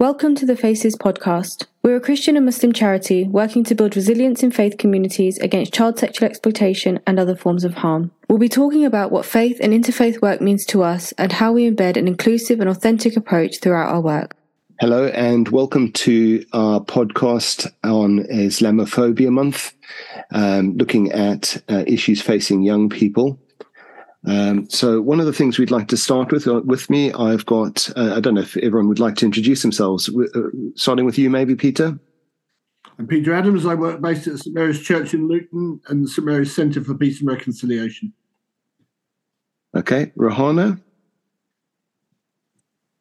Welcome to the Faces podcast. We're a Christian and Muslim charity working to build resilience in faith communities against child sexual exploitation and other forms of harm. We'll be talking about what faith and interfaith work means to us and how we embed an inclusive and authentic approach throughout our work. Hello, and welcome to our podcast on Islamophobia Month, um, looking at uh, issues facing young people. Um, so one of the things we'd like to start with uh, with me, I've got. Uh, I don't know if everyone would like to introduce themselves. Uh, starting with you, maybe Peter. I'm Peter Adams. I work based at St Mary's Church in Luton and the St Mary's Centre for Peace and Reconciliation. Okay, Rehana.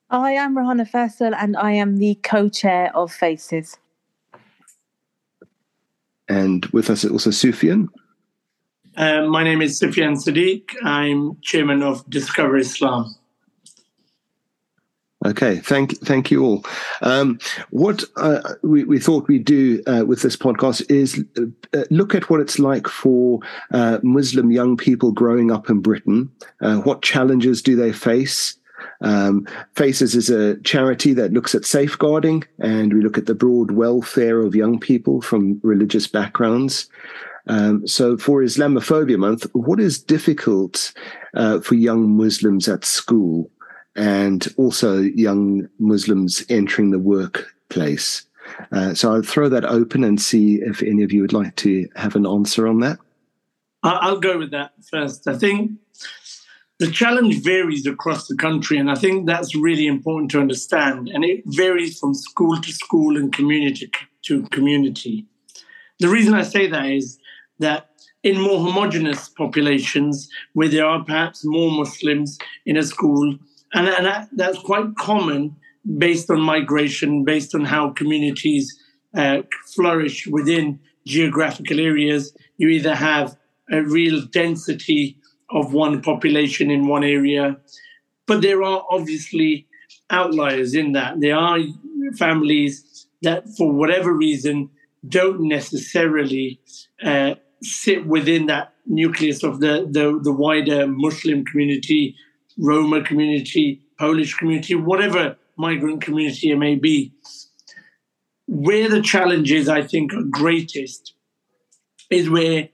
I am Rehana Faisal and I am the co-chair of Faces. And with us also Sufian. Uh, my name is Sufian Sadiq. I'm chairman of Discover Islam. Okay, thank thank you all. Um, what uh, we, we thought we'd do uh, with this podcast is uh, look at what it's like for uh, Muslim young people growing up in Britain. Uh, what challenges do they face? Um, Faces is a charity that looks at safeguarding, and we look at the broad welfare of young people from religious backgrounds. Um, so, for Islamophobia Month, what is difficult uh, for young Muslims at school and also young Muslims entering the workplace? Uh, so, I'll throw that open and see if any of you would like to have an answer on that. I'll go with that first. I think the challenge varies across the country, and I think that's really important to understand. And it varies from school to school and community to community. The reason I say that is that in more homogenous populations where there are perhaps more Muslims in a school, and, and that, that's quite common based on migration, based on how communities uh, flourish within geographical areas. You either have a real density of one population in one area, but there are obviously outliers in that. There are families that, for whatever reason, don't necessarily uh, sit within that nucleus of the, the, the wider Muslim community, Roma community, Polish community, whatever migrant community it may be. Where the challenges, I think, are greatest is where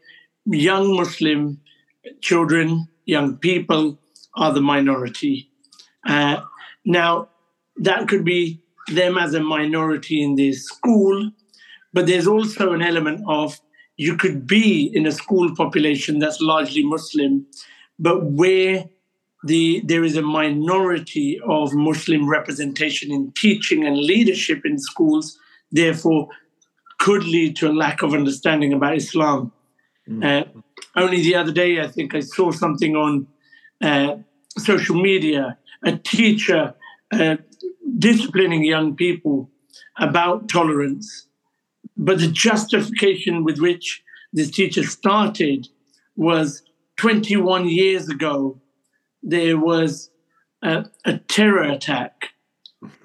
young Muslim children, young people are the minority. Uh, now, that could be them as a minority in their school, but there's also an element of you could be in a school population that's largely Muslim, but where the, there is a minority of Muslim representation in teaching and leadership in schools, therefore, could lead to a lack of understanding about Islam. Mm. Uh, only the other day, I think I saw something on uh, social media a teacher uh, disciplining young people about tolerance but the justification with which this teacher started was 21 years ago, there was a, a terror attack.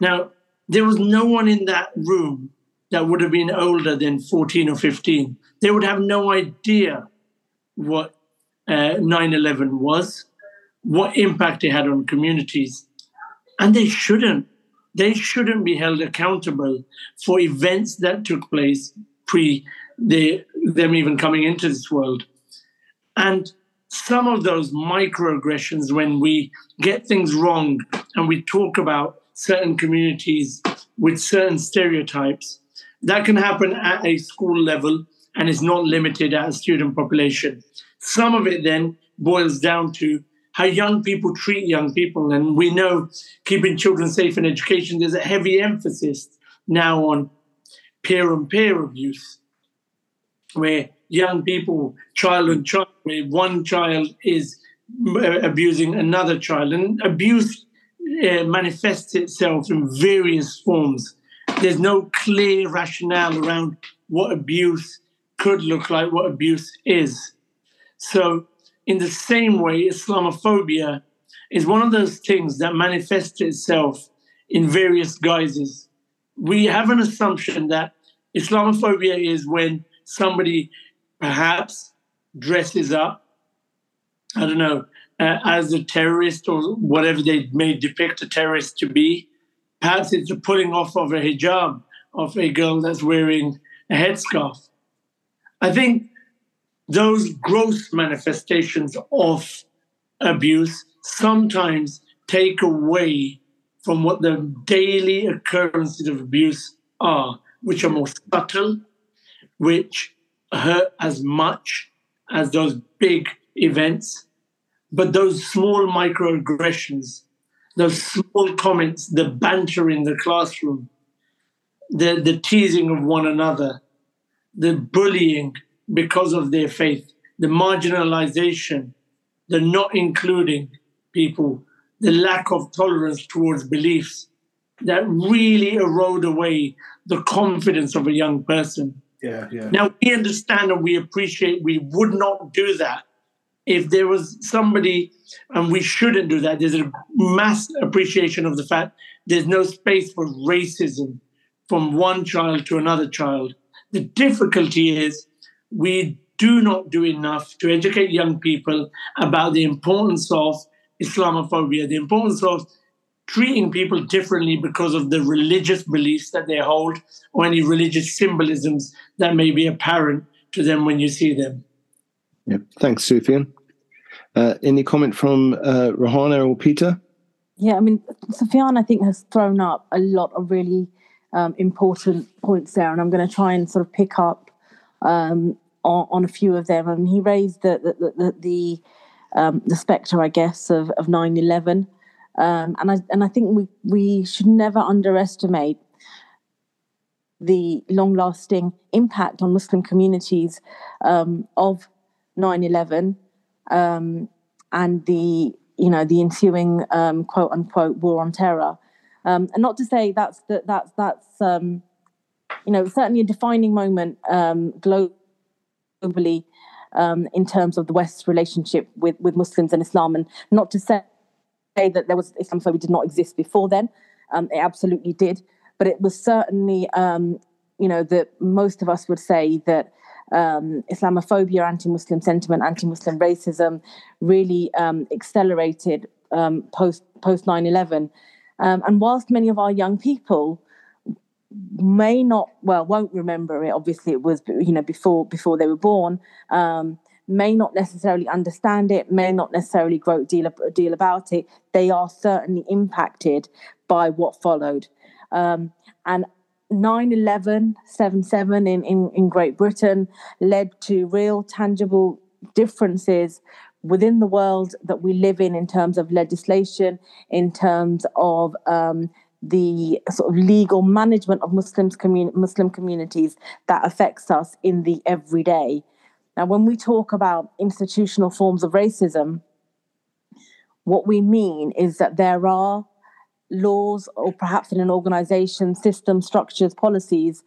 Now, there was no one in that room that would have been older than 14 or 15. They would have no idea what uh, 9 uh, 11 was, what impact it had on communities. And they shouldn't they shouldn't be held accountable for events that took place pre the, them even coming into this world. And some of those microaggressions, when we get things wrong and we talk about certain communities with certain stereotypes, that can happen at a school level and is not limited at a student population. Some of it then boils down to how young people treat young people. And we know keeping children safe in education, there's a heavy emphasis now on peer on peer abuse, where young people, child and child, where one child is uh, abusing another child. And abuse uh, manifests itself in various forms. There's no clear rationale around what abuse could look like, what abuse is. So in the same way, Islamophobia is one of those things that manifests itself in various guises. We have an assumption that Islamophobia is when somebody perhaps dresses up, I don't know, uh, as a terrorist or whatever they may depict a terrorist to be, Perhaps it's the pulling off of a hijab of a girl that's wearing a headscarf. I think those gross manifestations of abuse sometimes take away from what the daily occurrences of abuse are, which are more subtle, which hurt as much as those big events. But those small microaggressions, those small comments, the banter in the classroom, the, the teasing of one another, the bullying because of their faith, the marginalization, the not including people, the lack of tolerance towards beliefs that really erode away the confidence of a young person. Yeah, yeah. Now we understand and we appreciate we would not do that if there was somebody, and we shouldn't do that. There's a mass appreciation of the fact there's no space for racism from one child to another child. The difficulty is we do not do enough to educate young people about the importance of Islamophobia, the importance of treating people differently because of the religious beliefs that they hold or any religious symbolisms that may be apparent to them when you see them. Yeah. Thanks, Sufian. Uh, any comment from uh, Rehana or Peter? Yeah, I mean, Sufian, I think, has thrown up a lot of really um, important points there, and I'm going to try and sort of pick up um, on, on, a few of them. and he raised the the the, the, um, the spectre, I guess, of of 9/11, um, and I and I think we we should never underestimate the long-lasting impact on Muslim communities um, of 9/11 um, and the you know the ensuing um, quote unquote war on terror. Um, and not to say that's that that's that's um, you know certainly a defining moment um, globally um, in terms of the West's relationship with with Muslims and Islam, and not to say that there was Islamophobia did not exist before then. Um, it absolutely did, but it was certainly you know that most of us would say that um, Islamophobia, anti-Muslim sentiment, anti-Muslim racism really um, accelerated um, post post 9/11. Um, and whilst many of our young people may not, well, won't remember it. Obviously, it was you know before before they were born. Um, may not necessarily understand it, may not necessarily grow a deal, a deal about it. They are certainly impacted by what followed. Um, and 9 11, 7 7 in, in, in Great Britain led to real tangible differences within the world that we live in, in terms of legislation, in terms of um, the sort of legal management of Muslims Muslim communities that affects us in the everyday. Now, when we talk about institutional forms of racism, what we mean is that there are laws or perhaps in an organization, system, structures, policies,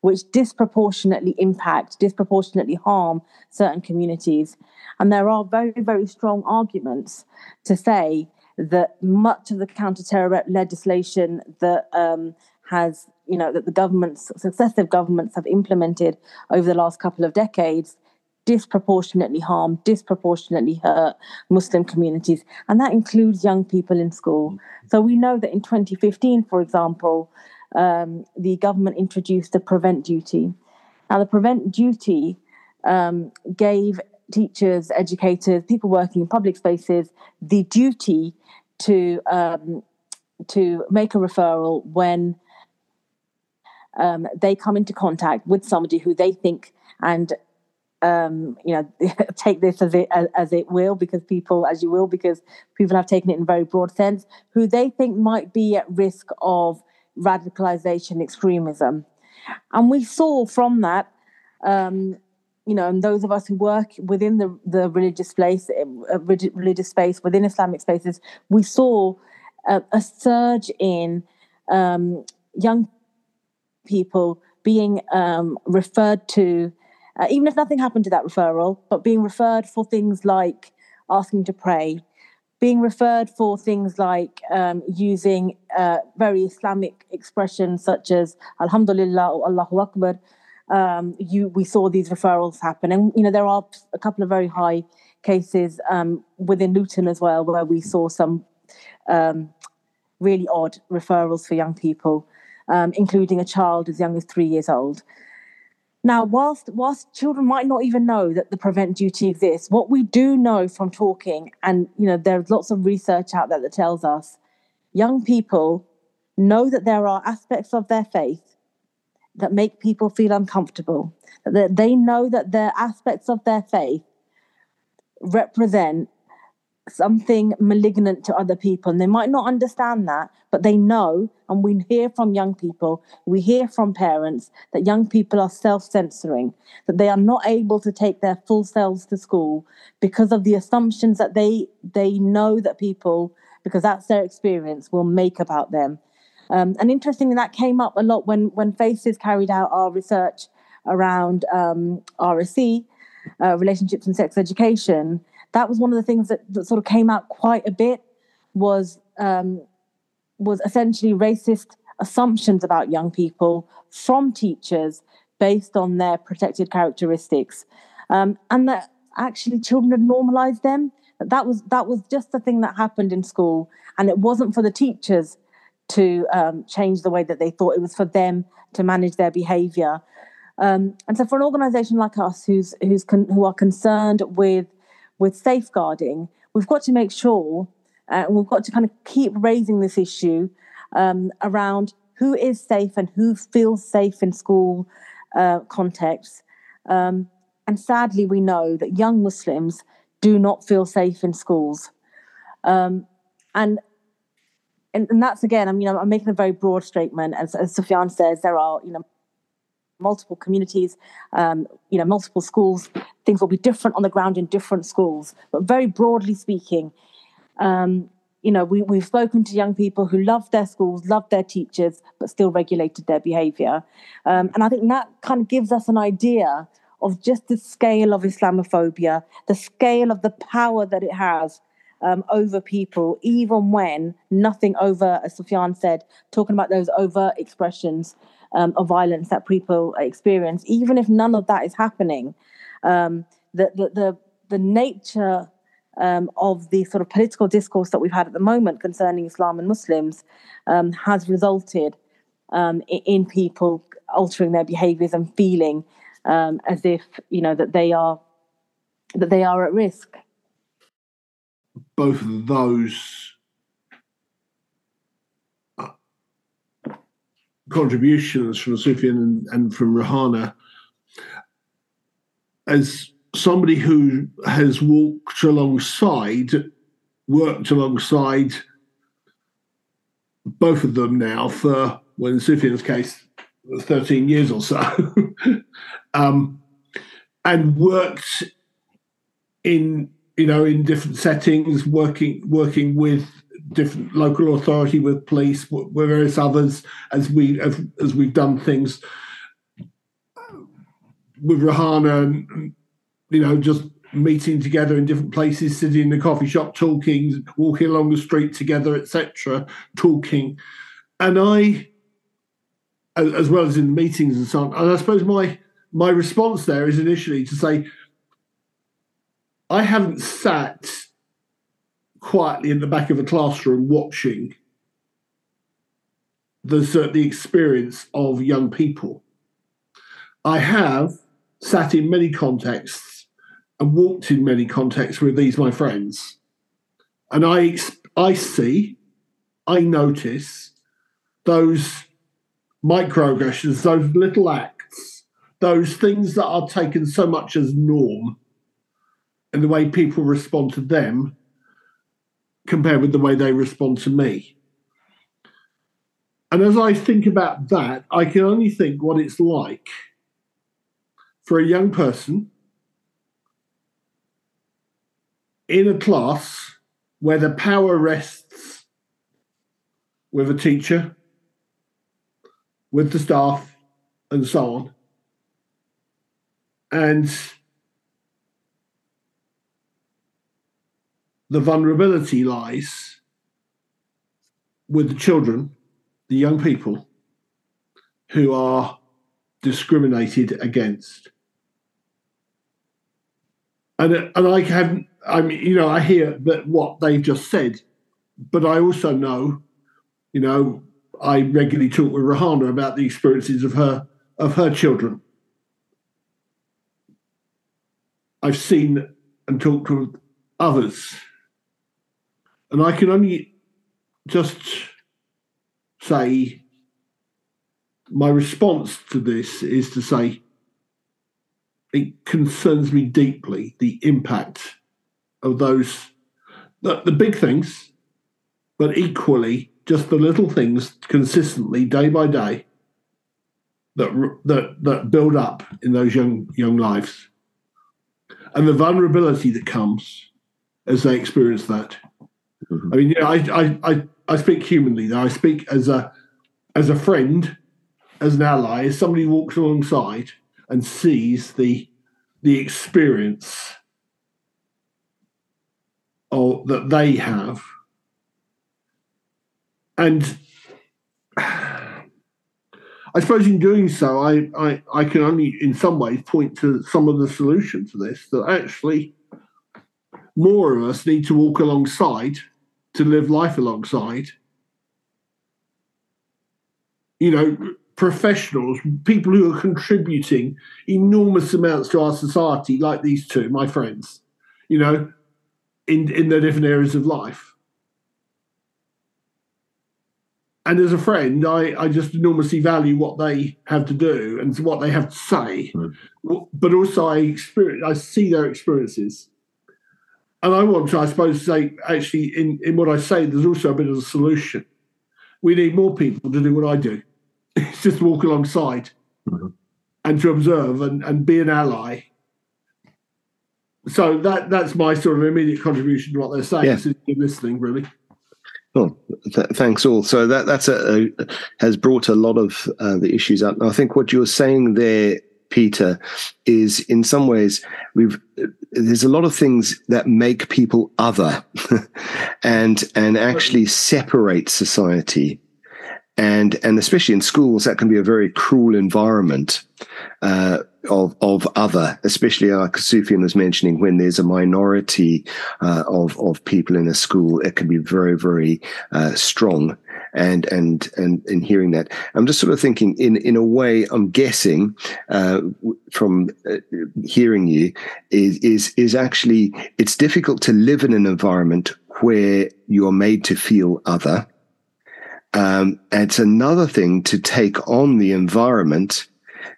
which disproportionately impact, disproportionately harm certain communities. And there are very, very strong arguments to say that much of the counter-terror legislation that um, has, you know, that the governments, successive governments have implemented over the last couple of decades disproportionately harm, disproportionately hurt Muslim communities, and that includes young people in school. So we know that in 2015, for example, um, the government introduced the prevent duty. Now, the prevent duty um, gave teachers, educators, people working in public spaces the duty to um, to make a referral when um, they come into contact with somebody who they think and um, you know, take this as it as, it will, because people, as you will, because people have taken it in a very broad sense, who they think might be at risk of radicalization, extremism, and we saw from that, um, you know, and those of us who work within the the religious space, uh, religious space within Islamic spaces, we saw a, a surge in um, young people being um, referred to uh, even if nothing happened to that referral, but being referred for things like asking to pray, being referred for things like um, using uh, very Islamic expressions such as Alhamdulillah or Allahu Akbar. Um, you, we saw these referrals happen, and you know there are a couple of very high cases um, within Luton as well, where we saw some um, really odd referrals for young people, um, including a child as young as three years old. Now, whilst whilst children might not even know that the prevent duty exists, what we do know from talking, and you know, there's lots of research out there that tells us, young people know that there are aspects of their faith that make people feel uncomfortable. That they know that there are aspects of their faith represent something malignant to other people. And they might not understand that, but they know, and we hear from young people, we hear from parents that young people are self censoring, that they are not able to take their full selves to school because of the assumptions that they they know that people, because that's their experience, will make about them. Um, and interestingly, that came up a lot when when Faces carried out our research around um, RSE, uh, relationships and sex education. That was one of the things that, that sort of came out quite a bit was um, was essentially racist assumptions about young people from teachers based on their protected characteristics, um, and that actually children had normalized them. That was that was just the thing that happened in school, and it wasn't for the teachers to um, change the way that they thought. It was for them to manage their behaviour. Um, and so, for an organisation like us, who's who's con- who are concerned with with safeguarding, we've got to make sure, uh, and we've got to kind of keep raising this issue um, around who is safe and who feels safe in school uh, contexts. Um, and sadly, we know that young Muslims do not feel safe in schools. Um, and, and and that's again, I mean, know I'm making a very broad statement. As, as Sufian says, there are you know multiple communities, um, you know, multiple schools. Things will be different on the ground in different schools. But very broadly speaking, um, you know, we, we've spoken to young people who love their schools, love their teachers, but still regulated their behavior. Um, and I think that kind of gives us an idea of just the scale of Islamophobia, the scale of the power that it has um, over people, even when nothing over, as Sufian said, talking about those overt expressions um, of violence that people experience, even if none of that is happening, um, the, the, the, the nature um, of the sort of political discourse that we've had at the moment concerning Islam and Muslims um, has resulted um, in, people altering their behaviors and feeling as if you know that they are that they are at risk. Both of those contributions from Sufian and, and from Rehana as somebody who has walked alongside, worked alongside both of them now for, well, in Sufian's case, 13 years or so, um, and worked in you know in different settings, working working with different local authority, with police, with various others, as we as we've done things with Rehana, and, you know, just meeting together in different places, sitting in the coffee shop, talking, walking along the street together, etc., talking, and I, as well as in meetings and so on. And I suppose my my response there is initially to say, I haven't sat quietly in the back of a classroom watching the, the experience of young people. I have sat in many contexts and walked in many contexts with these my friends, and I I see, I notice those microaggressions, those little acts, those things that are taken so much as norm, and the way people respond to them compared with the way they respond to me. And as I think about that, I can only think what it's like for a young person in a class where the power rests with a teacher, with the staff, and so on. And the vulnerability lies with the children, the young people who are discriminated against. And, and I can, I mean, you know, I hear that what they've just said, but I also know You know, I regularly talk with Rehana about the experiences of her of her children. I've seen and talked with others, and I can only just say my response to this is to say it concerns me deeply the impact of those the, the big things, but equally just the little things consistently day by day that that that build up in those young young lives and the vulnerability that comes as they experience that. Mm-hmm. i mean yeah, I, I i i speak humanly though. I speak as a as a friend as an ally as somebody who walks alongside and sees the the experience of, that they have. And I suppose in doing so, I, I, I can only in some ways point to some of the solution to this that actually more of us need to walk alongside to live life alongside. You know, professionals, people who are contributing enormous amounts to our society, like these two, my friends, you know, in, in their different areas of life. and as a friend, I, I just enormously value what they have to do and what they have to say. Mm. But also, I experience, I see their experiences, and I want to, I suppose, say actually in in what I say, there's also a bit of a solution. We need more people to do what I do. It's just walk alongside mm-hmm. and to observe and, and be an ally. So that that's my sort of immediate contribution to what they're saying. Yeah. listening, really. Oh, th- thanks all. So that that's a, a, has brought a lot of uh, the issues up. I think what you're saying there, Peter, is in some ways we've there's a lot of things that make people other, and and actually separate society and and especially in schools that can be a very cruel environment uh, of of other, especially like Sufian was mentioning, when there's a minority uh, of of people in a school, it can be very very uh, strong. And and and in hearing that, I'm just sort of thinking in in a way. I'm guessing uh, from uh, hearing you is is is actually it's difficult to live in an environment where you are made to feel other um, it's another thing to take on the environment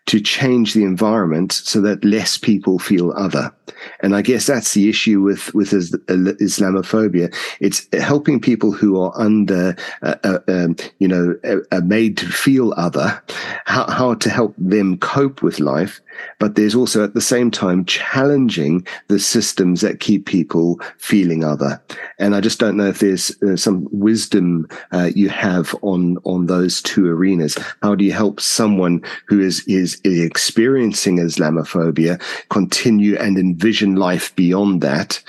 to change the environment so that less people feel other. And I guess that's the issue with, with Islamophobia. It's helping people who are under, uh, uh, um, you know, uh, uh, made to feel other, how, how to help them cope with life. But there's also at the same time challenging the systems that keep people feeling other. And I just don't know if there's uh, some wisdom uh, you have on, on those two arenas. How do you help someone who is, is is, experiencing Islamophobia continue and envision life beyond that?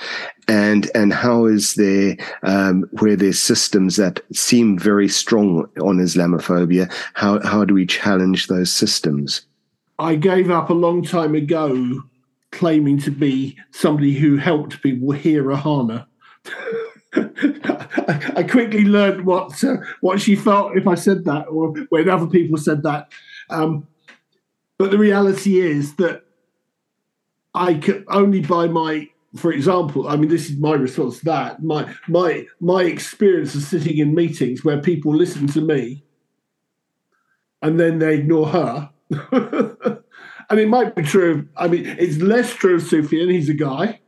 and and how is there um, where there's systems that seem very strong on Islamophobia? How how do we challenge those systems? I gave up a long time ago, claiming to be somebody who helped people hear Rehana. I quickly learned what uh, what she felt if I said that, or when other people said that. Um, but the reality is that I can only by my, for example, I mean, this is my response to that. My my my experience of sitting in meetings where people listen to me and then they ignore her. and it might be true. I mean, it's less true of Sufian, he's a guy.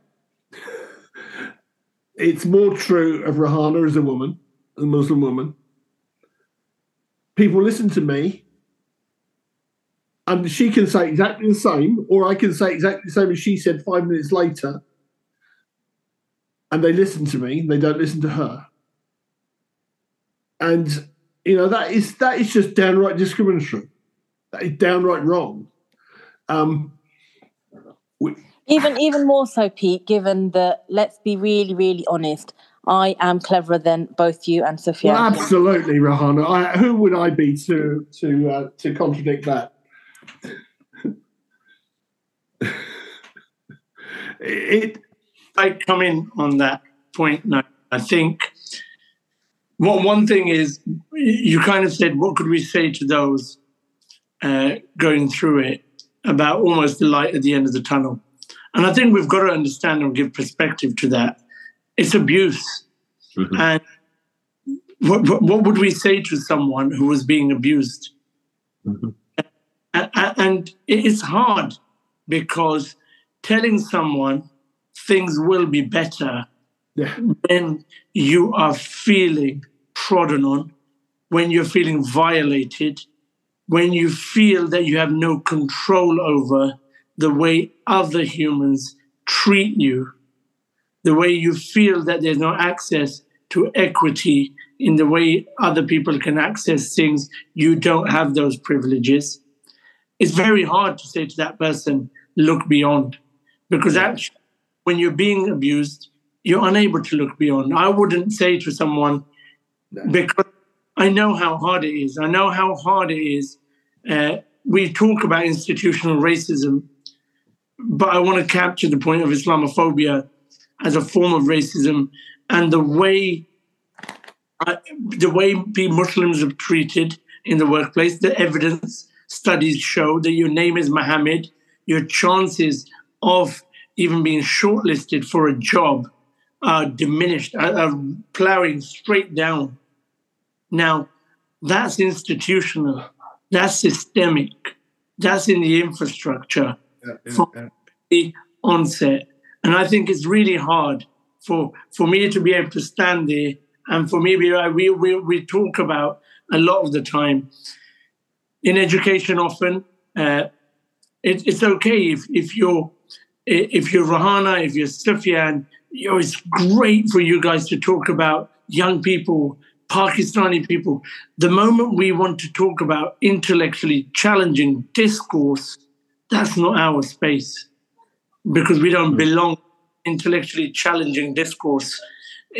it's more true of Rehana as a woman, a Muslim woman. People listen to me and she can say exactly the same, or I can say exactly the same as she said five minutes later, and they listen to me, they don't listen to her. And you know that is that is just downright discriminatory. That is downright wrong. Um, we, even even more so, Pete. Given that, let's be really, really honest. I am cleverer than both you and Sophia. Well, absolutely, Rehana. I, who would I be to to uh, to contradict that? It, I come in on that point now. I think well, one thing is, you kind of said, what could we say to those uh, going through it about almost the light at the end of the tunnel? And I think we've got to understand and give perspective to that. It's abuse. Mm-hmm. And what, what, what, would we say to someone who was being abused? Mm-hmm. And, it's hard because telling someone things will be better yeah. when you are feeling trodden on, when you're feeling violated, when you feel that you have no control over the way other humans treat you, the way you feel that there's no access to equity in the way other people can access things, you don't have those privileges. It's very hard to say to that person, look beyond, because actually, when you're being abused, you're unable to look beyond. I wouldn't say to someone, no. because I know how hard it is. I know how hard it is. Uh, we talk about institutional racism, but I want to capture the point of Islamophobia as a form of racism and the way uh, the way Muslims are treated in the workplace. The evidence studies show that your name is Mohammed, your chances of even being shortlisted for a job are diminished, are, plowing straight down. Now, that's institutional, that's systemic, that's in the infrastructure yeah, yeah, from yeah. the onset. And I think it's really hard for, for me to be able to stand there and for me, we, we, we talk about a lot of the time in education often. Uh, it, it's okay if, if you're if you're Rehana, if you're Sufian, you know, it's great for you guys to talk about young people, Pakistani people. The moment we want to talk about intellectually challenging discourse, that's not our space because we don't belong intellectually challenging discourse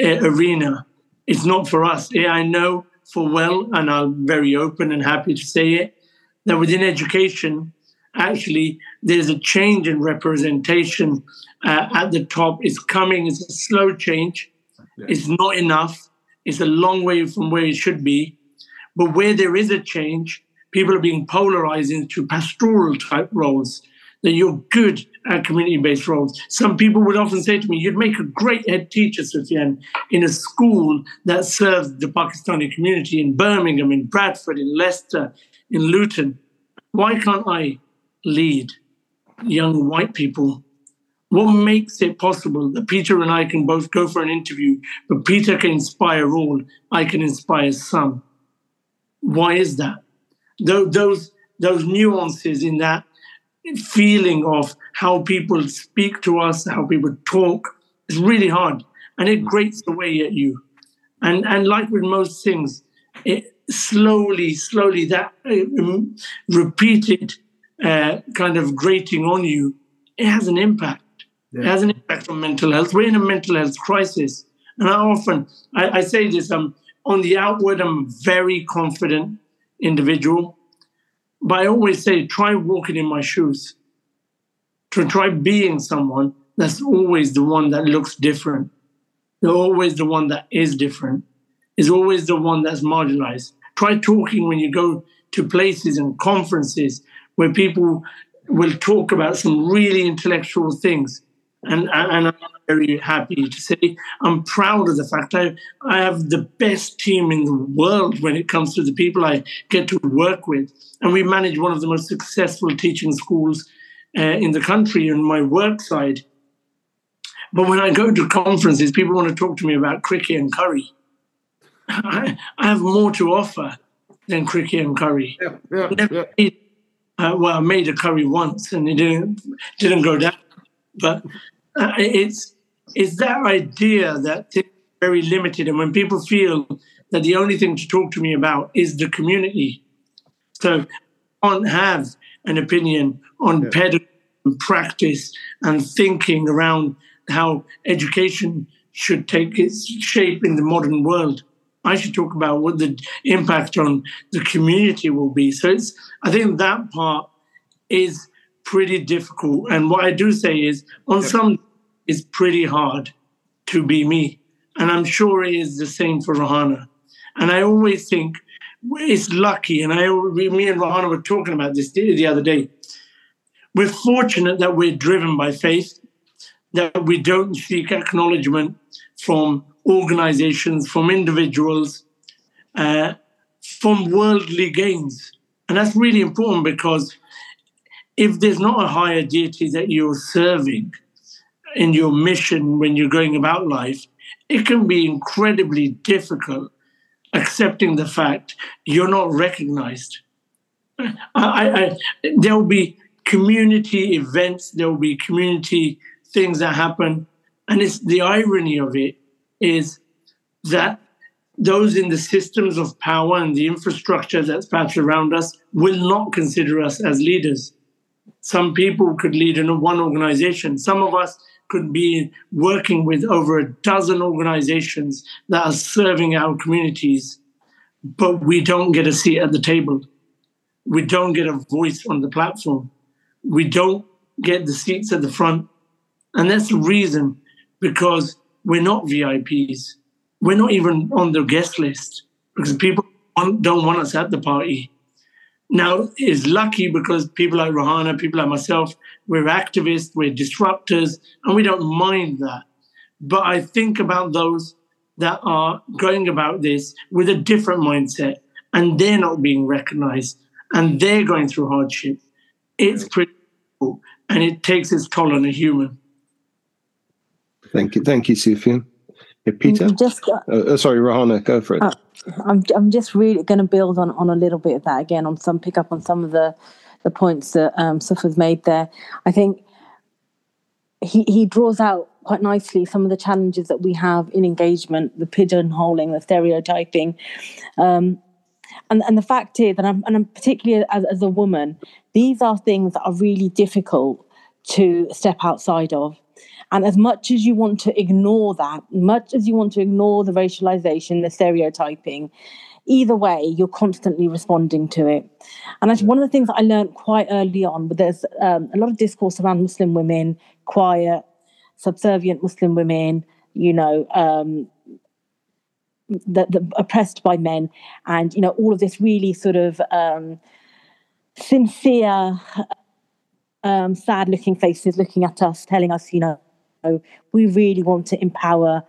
uh, arena. It's not for us. Yeah, I know for well, and I'm very open and happy to say it, that within education, actually there's a change in representation uh, at the top. It's coming. It's a slow change. Yeah. It's not enough. It's a long way from where it should be. But where there is a change, people are being polarized into pastoral type roles. That you're good at community-based roles. Some people would often say to me, "You'd make a great head teacher, Sufian, in a school that serves the Pakistani community in Birmingham, in Bradford, in Leicester, in Luton. Why can't I lead young white people? What makes it possible that Peter and I can both go for an interview, but Peter can inspire all, I can inspire some? Why is that? Those, those nuances in that feeling of how people speak to us, how people talk, is really hard. And it mm. grates away at you. And, and like with most things, it slowly, slowly, that uh, repeated uh, kind of grating on you, it has an impact. Yeah. It has an impact on mental health. We're in a mental health crisis. And I often, I, I say this, I'm on the outward, I'm a very confident individual. But I always say, try walking in my shoes. To try being someone that's always the one that looks different. They're always the one that is different. Is always the one that's marginalized. Try talking when you go to places and conferences where people will talk about some really intellectual things. And, and I'm very happy to say I'm proud of the fact I, I have the best team in the world when it comes to the people I get to work with. And we manage one of the most successful teaching schools uh, in the country on my work side. But when I go to conferences, people want to talk to me about cricket and curry. I, I have more to offer than cricket and curry. Yeah, yeah, yeah uh, well, I made a curry once and it didn't didn't go down. But uh, it's it's that idea that it's very limited, and when people feel that the only thing to talk to me about is the community, so I can't have an opinion on yeah. pedagogy and practice and thinking around how education should take its shape in the modern world. I should talk about what the impact on the community will be. So it's, I think that part is pretty difficult. And what I do say is, on yeah. some, it's pretty hard to be me. And I'm sure it is the same for Rehana. And I always think it's lucky, and I, me and Rehana were talking about this the other day. We're fortunate that we're driven by faith, that we don't seek acknowledgement from organizations, from individuals, uh, from worldly gains. And that's really important because if there's not a higher deity that you're serving in your mission when you're going about life, it can be incredibly difficult accepting the fact you're not recognized. I, I, there'll be community events, there'll be community things that happen. And it's the irony of it is that those in the systems of power and the infrastructure that's perhaps around us will not consider us as leaders. Some people could lead in one organization. Some of us could be working with over a dozen organizations that are serving our communities, but we don't get a seat at the table. We don't get a voice on the platform. We don't get the seats at the front. And that's the reason because we're not VIPs. We're not even on the guest list because people don't want us at the party. Now, is lucky because people like Rehana, people like myself, we're activists, we're disruptors, and we don't mind that. But I think about those that are going about this with a different mindset and they're not being recognized and they're going through hardship. It's pretty cool and it takes its toll on a human. Thank you. Thank you, Sufian. Peter? Just, uh, uh, sorry, Rehana, go for it. Uh, I'm, I'm just really going to build on, on a little bit of that again, on some pick up on some of the, the points that um, Suf's made there. I think he, he draws out quite nicely some of the challenges that we have in engagement, the pigeonholing, the stereotyping. Um, and, and the fact is, and I'm, and I'm particularly as, as a woman, these are things that are really difficult to step outside of. And as much as you want to ignore that, much as you want to ignore the racialization, the stereotyping, either way, you're constantly responding to it. And actually, one of the things that I learned quite early on, but there's um, a lot of discourse around Muslim women, quiet, subservient Muslim women, you know, um, the, the oppressed by men, and you know, all of this really sort of um, sincere, um, sad-looking faces looking at us, telling us, you know, we really want to empower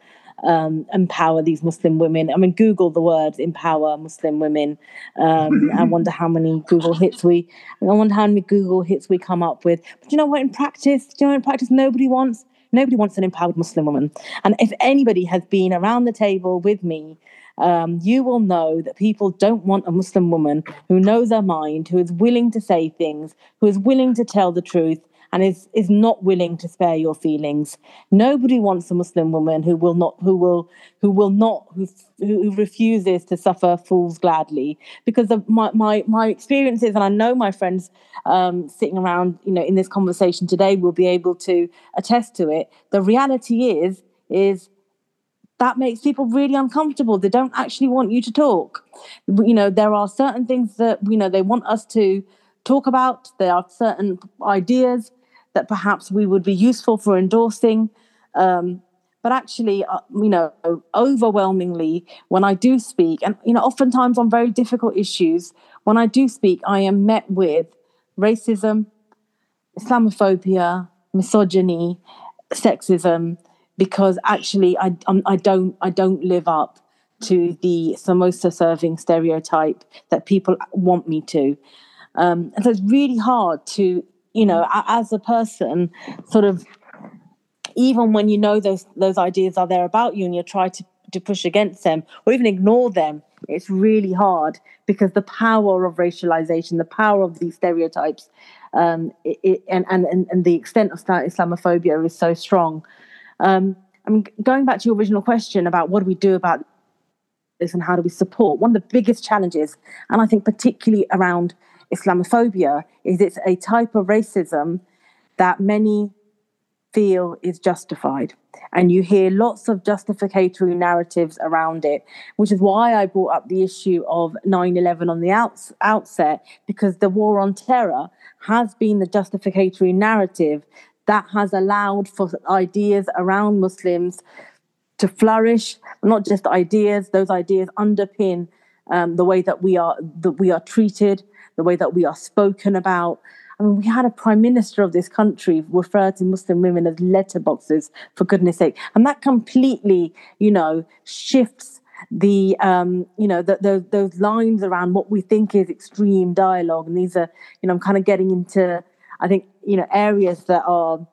um, empower these Muslim women. I mean, Google the words "empower Muslim women." Um, I wonder how many Google hits we. I wonder how many Google hits we come up with. But you know what? In practice, do you know in practice, nobody wants nobody wants an empowered Muslim woman. And if anybody has been around the table with me um, you will know that people don't want a Muslim woman who knows her mind, who is willing to say things, who is willing to tell the truth, and is is not willing to spare your feelings. Nobody wants a Muslim woman who will not who will who will not who who refuses to suffer fools gladly. Because of my my my experiences, and I know my friends um, sitting around, you know, in this conversation today will be able to attest to it. The reality is is that makes people really uncomfortable. They don't actually want you to talk. You know, there are certain things that you know they want us to talk about. There are certain ideas that perhaps we would be useful for endorsing. Um, but actually, uh, you know, overwhelmingly, when I do speak, and you know, oftentimes on very difficult issues, when I do speak, I am met with racism, Islamophobia, misogyny, sexism, because actually I I'm, I don't I don't live up to the samosa serving stereotype that people want me to. Um, and so it's really hard to, you know, as a person, sort of, even when you know those those ideas are there about you and you try to, to push against them or even ignore them, it's really hard because the power of racialization, the power of these stereotypes, um, it, it, and, and, and the extent of Islamophobia is so strong. Um, I mean, going back to your original question about what do we do about this and how do we support, one of the biggest challenges, and I think particularly around Islamophobia, is it's a type of racism that many feel is justified. And you hear lots of justificatory narratives around it, which is why I brought up the issue of 9 11 on the outs- outset, because the war on terror has been the justificatory narrative that has allowed for ideas around Muslims to flourish. Not just ideas; those ideas underpin um, the way that we are that we are treated, the way that we are spoken about. I mean, we had a prime minister of this country refer to Muslim women as letterboxes, for goodness sake, and that completely, you know, shifts the um, you know the, the, those lines around what we think is extreme dialogue. And these are you know i'm kind of getting into i think you know areas that are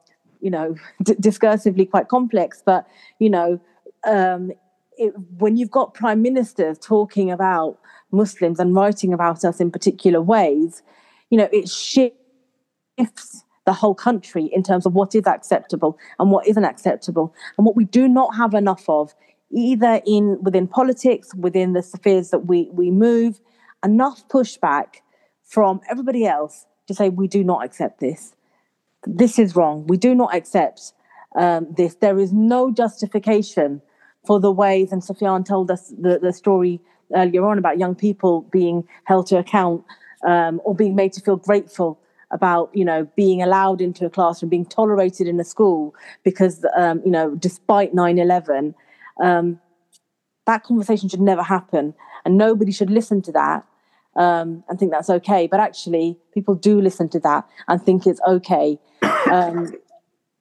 you know d- discursively quite complex. But you know um, it, when you've got prime ministers talking about muslims and writing about us in particular ways you know it shifts the whole country in terms of what is acceptable and what isn't acceptable and what we do not have enough of either in within politics, within the spheres that we we move, enough pushback from everybody else to say we do not accept this. This is wrong. We do not accept um, this. There is no justification for the ways, and Sufian told us the, the story earlier on about young people being held to account um, or being made to feel grateful about you know being allowed into a classroom being tolerated in a school because um, you know despite 9-11 um, that conversation should never happen, and nobody should listen to that um, and think that's okay. But actually, people do listen to that and think it's okay. Um,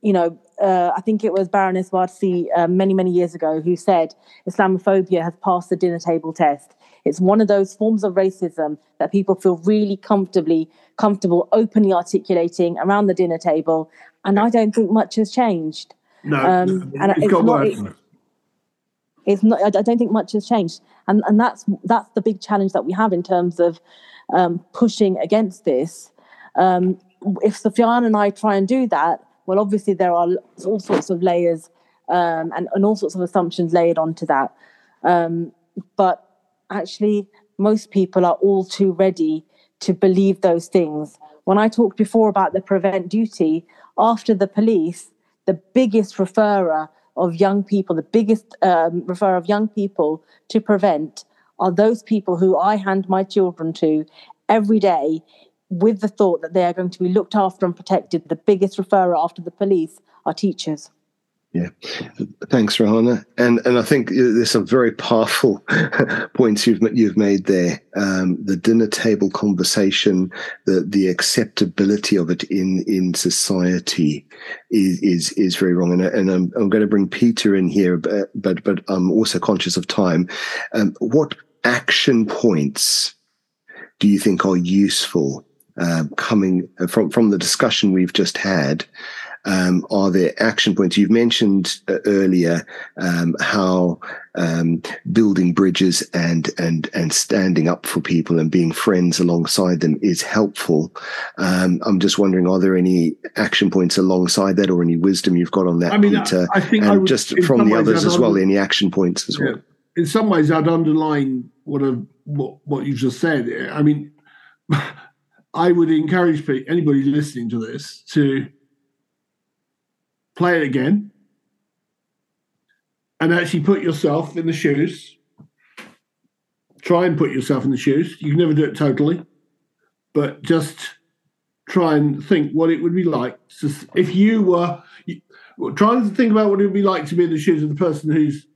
you know, uh, I think it was Baroness Warsi uh, many, many years ago who said Islamophobia has passed the dinner table test. It's one of those forms of racism that people feel really comfortably comfortable openly articulating around the dinner table, and I don't think much has changed. No, um, and it's, it's not, it's not. I don't think much has changed, and and that's that's the big challenge that we have in terms of um, pushing against this. Um, if Sufian and I try and do that, well, obviously there are all sorts of layers um, and and all sorts of assumptions layered onto that. Um, but actually, most people are all too ready to believe those things. When I talked before about the prevent duty, after the police, the biggest referrer of young people, the biggest um, referrer of young people to prevent are those people who I hand my children to every day with the thought that they are going to be looked after and protected. The biggest referrer after the police are teachers. Yeah, thanks, Rehana. And and I think there's some very powerful points you've you've made there. Um, the dinner table conversation, the the acceptability of it in in society is is is very wrong. And and I'm I'm going to bring Peter in here, but but, but I'm also conscious of time. Um, what action points do you think are useful uh, coming from from the discussion we've just had? um, are there action points? You've mentioned uh, earlier um, how um, building bridges and and and standing up for people and being friends alongside them is helpful. Um, I'm just wondering, are there any action points alongside that, or any wisdom you've got on that, I mean, Peter? I, I think and would, just from the others as well, any action points as well. In some ways, I'd underline what a, what what you just said. I mean. I would encourage anybody listening to this to play it again, and actually put yourself in the shoes. Try and put yourself in the shoes. You can never do it totally, but just try and think what it would be like to, if you were trying to think about what it would be like to be in the shoes of the person who's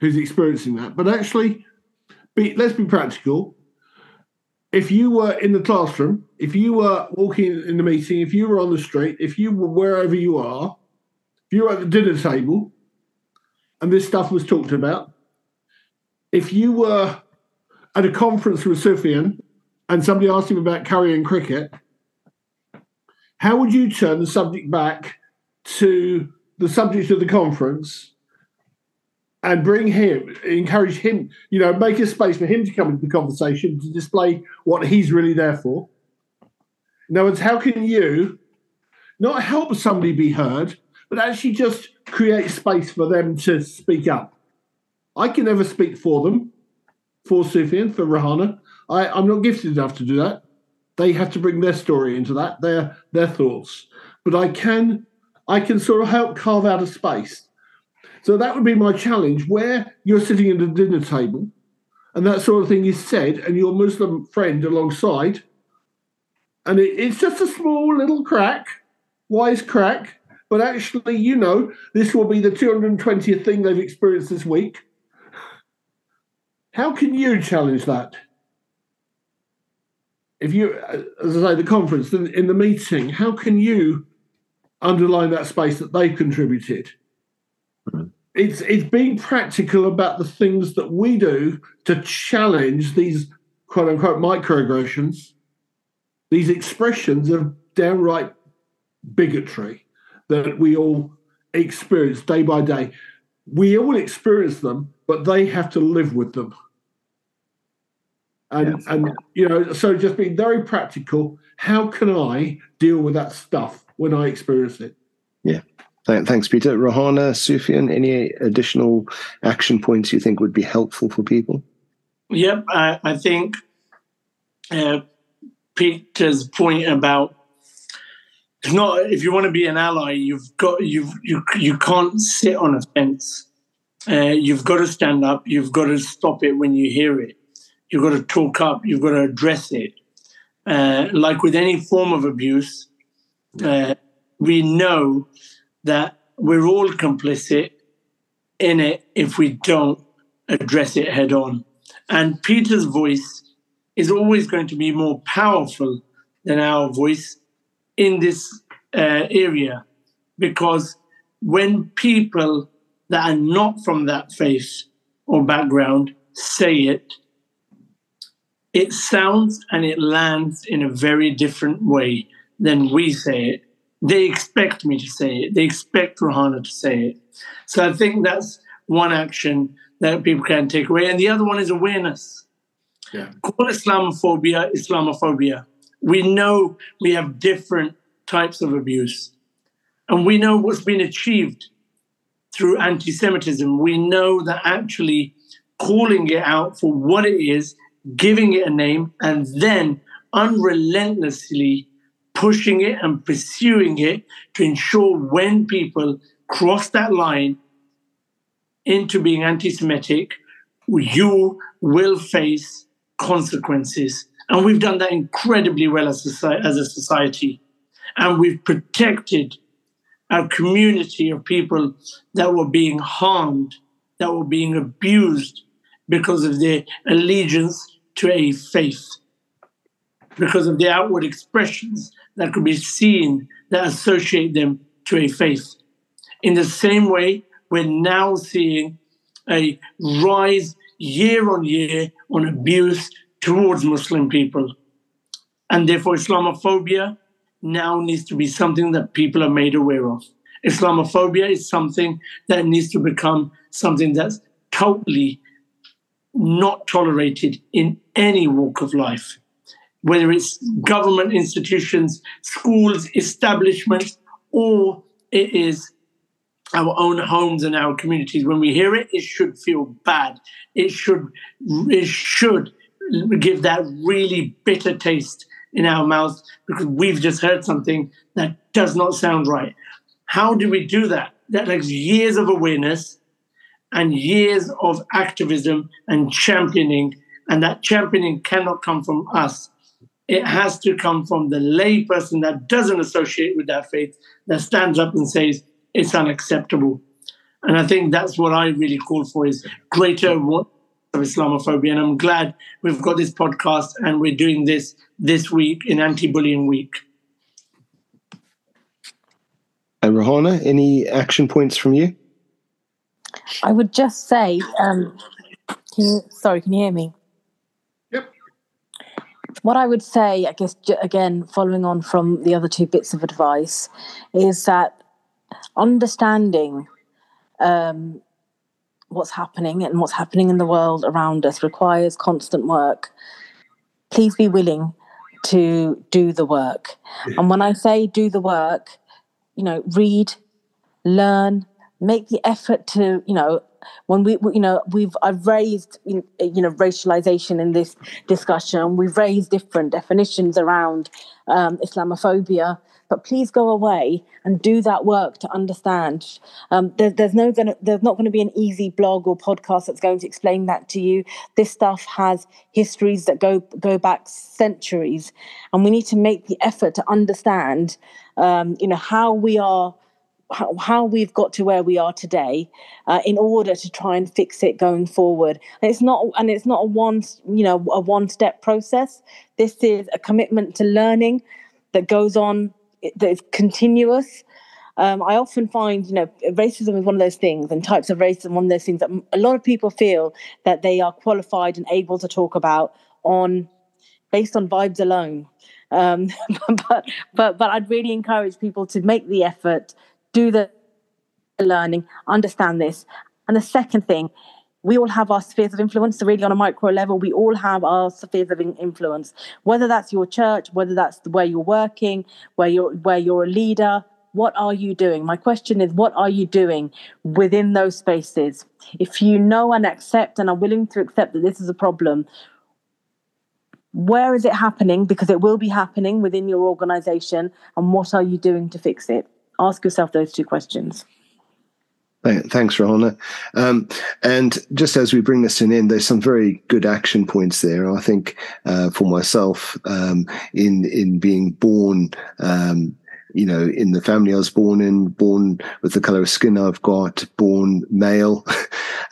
who's experiencing that. But actually, be, let's be practical. If you were in the classroom, if you were walking in the meeting, if you were on the street, if you were wherever you are, if you were at the dinner table and this stuff was talked about, if you were at a conference with Sufian and somebody asked him about carrying cricket, how would you turn the subject back to the subject of the conference and bring him, encourage him, you know, make a space for him to come into the conversation to display what he's really there for? In other words, how can you not help somebody be heard, but actually just create space for them to speak up. I can never speak for them, for Sufian, for Rehana. I, I'm not gifted enough to do that. They have to bring their story into that, their their thoughts. But I can I can sort of help carve out a space. So that would be my challenge where you're sitting at a dinner table and that sort of thing is said, and your Muslim friend alongside, and it, it's just a small little crack, wise crack, but actually, you know, this will be the 220th thing they've experienced this week. How can you challenge that? If you, as I say, the conference, in the meeting, how can you underline that space that they've contributed? Mm-hmm. It's it's being practical about the things that we do to challenge these quote unquote microaggressions, these expressions of downright bigotry that we all experience day by day. We all experience them, but they have to live with them. And yeah. and you know, so just being very practical. How can I deal with that stuff when I experience it? Yeah. Thanks, Peter. Rehana, Sufian, any additional action points you think would be helpful for people? Yep, I, I think uh, Peter's point about not if you want to be an ally, you've got you've you you can't sit on a fence. Uh, you've got to stand up. You've got to stop it when you hear it. You've got to talk up. You've got to address it. Uh, like with any form of abuse, uh, we know that we're all complicit in it if we don't address it head on. And Peter's voice is always going to be more powerful than our voice in this uh, area because when people that are not from that faith or background say it, it sounds and it lands in a very different way than we say it. They expect me to say it. They expect Rehana to say it. So I think that's one action that people can take away. And the other one is awareness. Yeah. Call Islamophobia Islamophobia. We know we have different types of abuse. And we know what's been achieved through anti Semitism. We know that actually calling it out for what it is, giving it a name, and then unrelentlessly pushing it and pursuing it to ensure when people cross that line into being anti Semitic, you will face consequences. And we've done that incredibly well as a, as a society and we've protected our community of people that were being harmed, that were being abused because of their allegiance to a faith, because of the outward expressions that could be seen that associate them to a faith. In the same way, we're now seeing a rise year on year on abuse towards Muslim people. And therefore, Islamophobia now needs to be something that people are made aware of. Islamophobia is something that needs to become something that's totally not tolerated in any walk of life, whether it's government institutions, schools, establishments, or it is our own homes and our communities. When we hear it, it should feel bad. It should it should give that really bitter taste in our mouths because we've just heard something that does not sound right. How do we do that? That takes years of awareness and years of activism and championing, and that championing cannot come from us. It has to come from the layperson that doesn't associate with that faith, that stands up and says it's unacceptable. And I think that's what I really call for is greater of Islamophobia. And I'm glad we've got this podcast and we're doing this this week in Anti Bullying Week. And Rehana, any action points from you? I would just say, um, can you, sorry, can you hear me? What I would say, I guess, again, following on from the other two bits of advice, is that understanding um, what's happening and what's happening in the world around us requires constant work. Please be willing to do the work. And when I say do the work, you know, read, learn, make the effort to, you know, when we, you know, we've I've raised, you know, racialization in this discussion. We've raised different definitions around um, Islamophobia, but please go away and do that work to understand. Um, there, there's no gonna, there's not going to be an easy blog or podcast that's going to explain that to you. This stuff has histories that go go back centuries, and we need to make the effort to understand, um, you know, how we are how, we've got to where we are today uh, in order to try and fix it going forward. And it's not and it's not a one you know a one step process. This is a commitment to learning that goes on that is continuous. Um, I often find, you know, racism is one of those things, and types of racism one of those things that a lot of people feel that they are qualified and able to talk about on based on vibes alone. Um, but but but I'd really encourage people to make the effort, do the learning, understand this. And the second thing, we all have our spheres of influence. So really, on a micro level, we all have our spheres of influence. Whether that's your church, whether that's where you're working, where you're where you're a leader. What are you doing? My question is, what are you doing within those spaces? If you know and accept and are willing to accept that this is a problem, where is it happening? Because it will be happening within your organization. And what are you doing to fix it? Ask yourself those two questions. Thanks, Rehana. Um, and just as we bring this in, end, there's some very good action points there. I think uh, for myself, um, in in being born um, you know, in the family I was born in, born with the color of skin I've got, born male.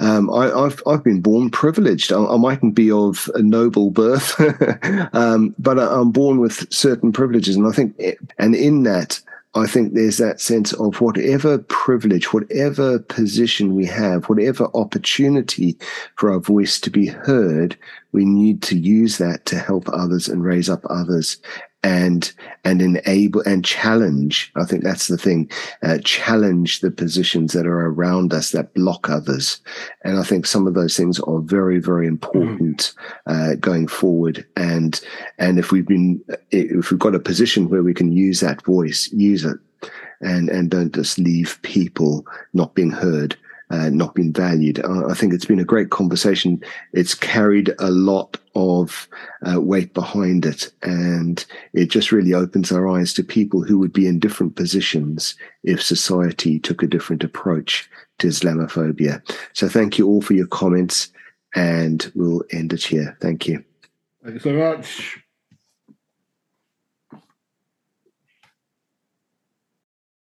Um, I, have I've been born privileged. I, I, mightn't be of a noble birth, um, but I, I'm born with certain privileges, and I think, and in that, I think there's that sense of whatever privilege, whatever position we have, whatever opportunity for our voice to be heard, we need to use that to help others and raise up others and and enable and challenge. I think that's the thing. Uh, challenge the positions that are around us that block others, and I think some of those things are very very important uh, going forward. And and if we've been if we've got a position where we can use that voice, use it, and and don't just leave people not being heard uh, not been valued. I think it's been a great conversation. It's carried a lot of uh, weight behind it, and it just really opens our eyes to people who would be in different positions if society took a different approach to Islamophobia. So, thank you all for your comments, and we'll end it here. Thank you. Thank you so much.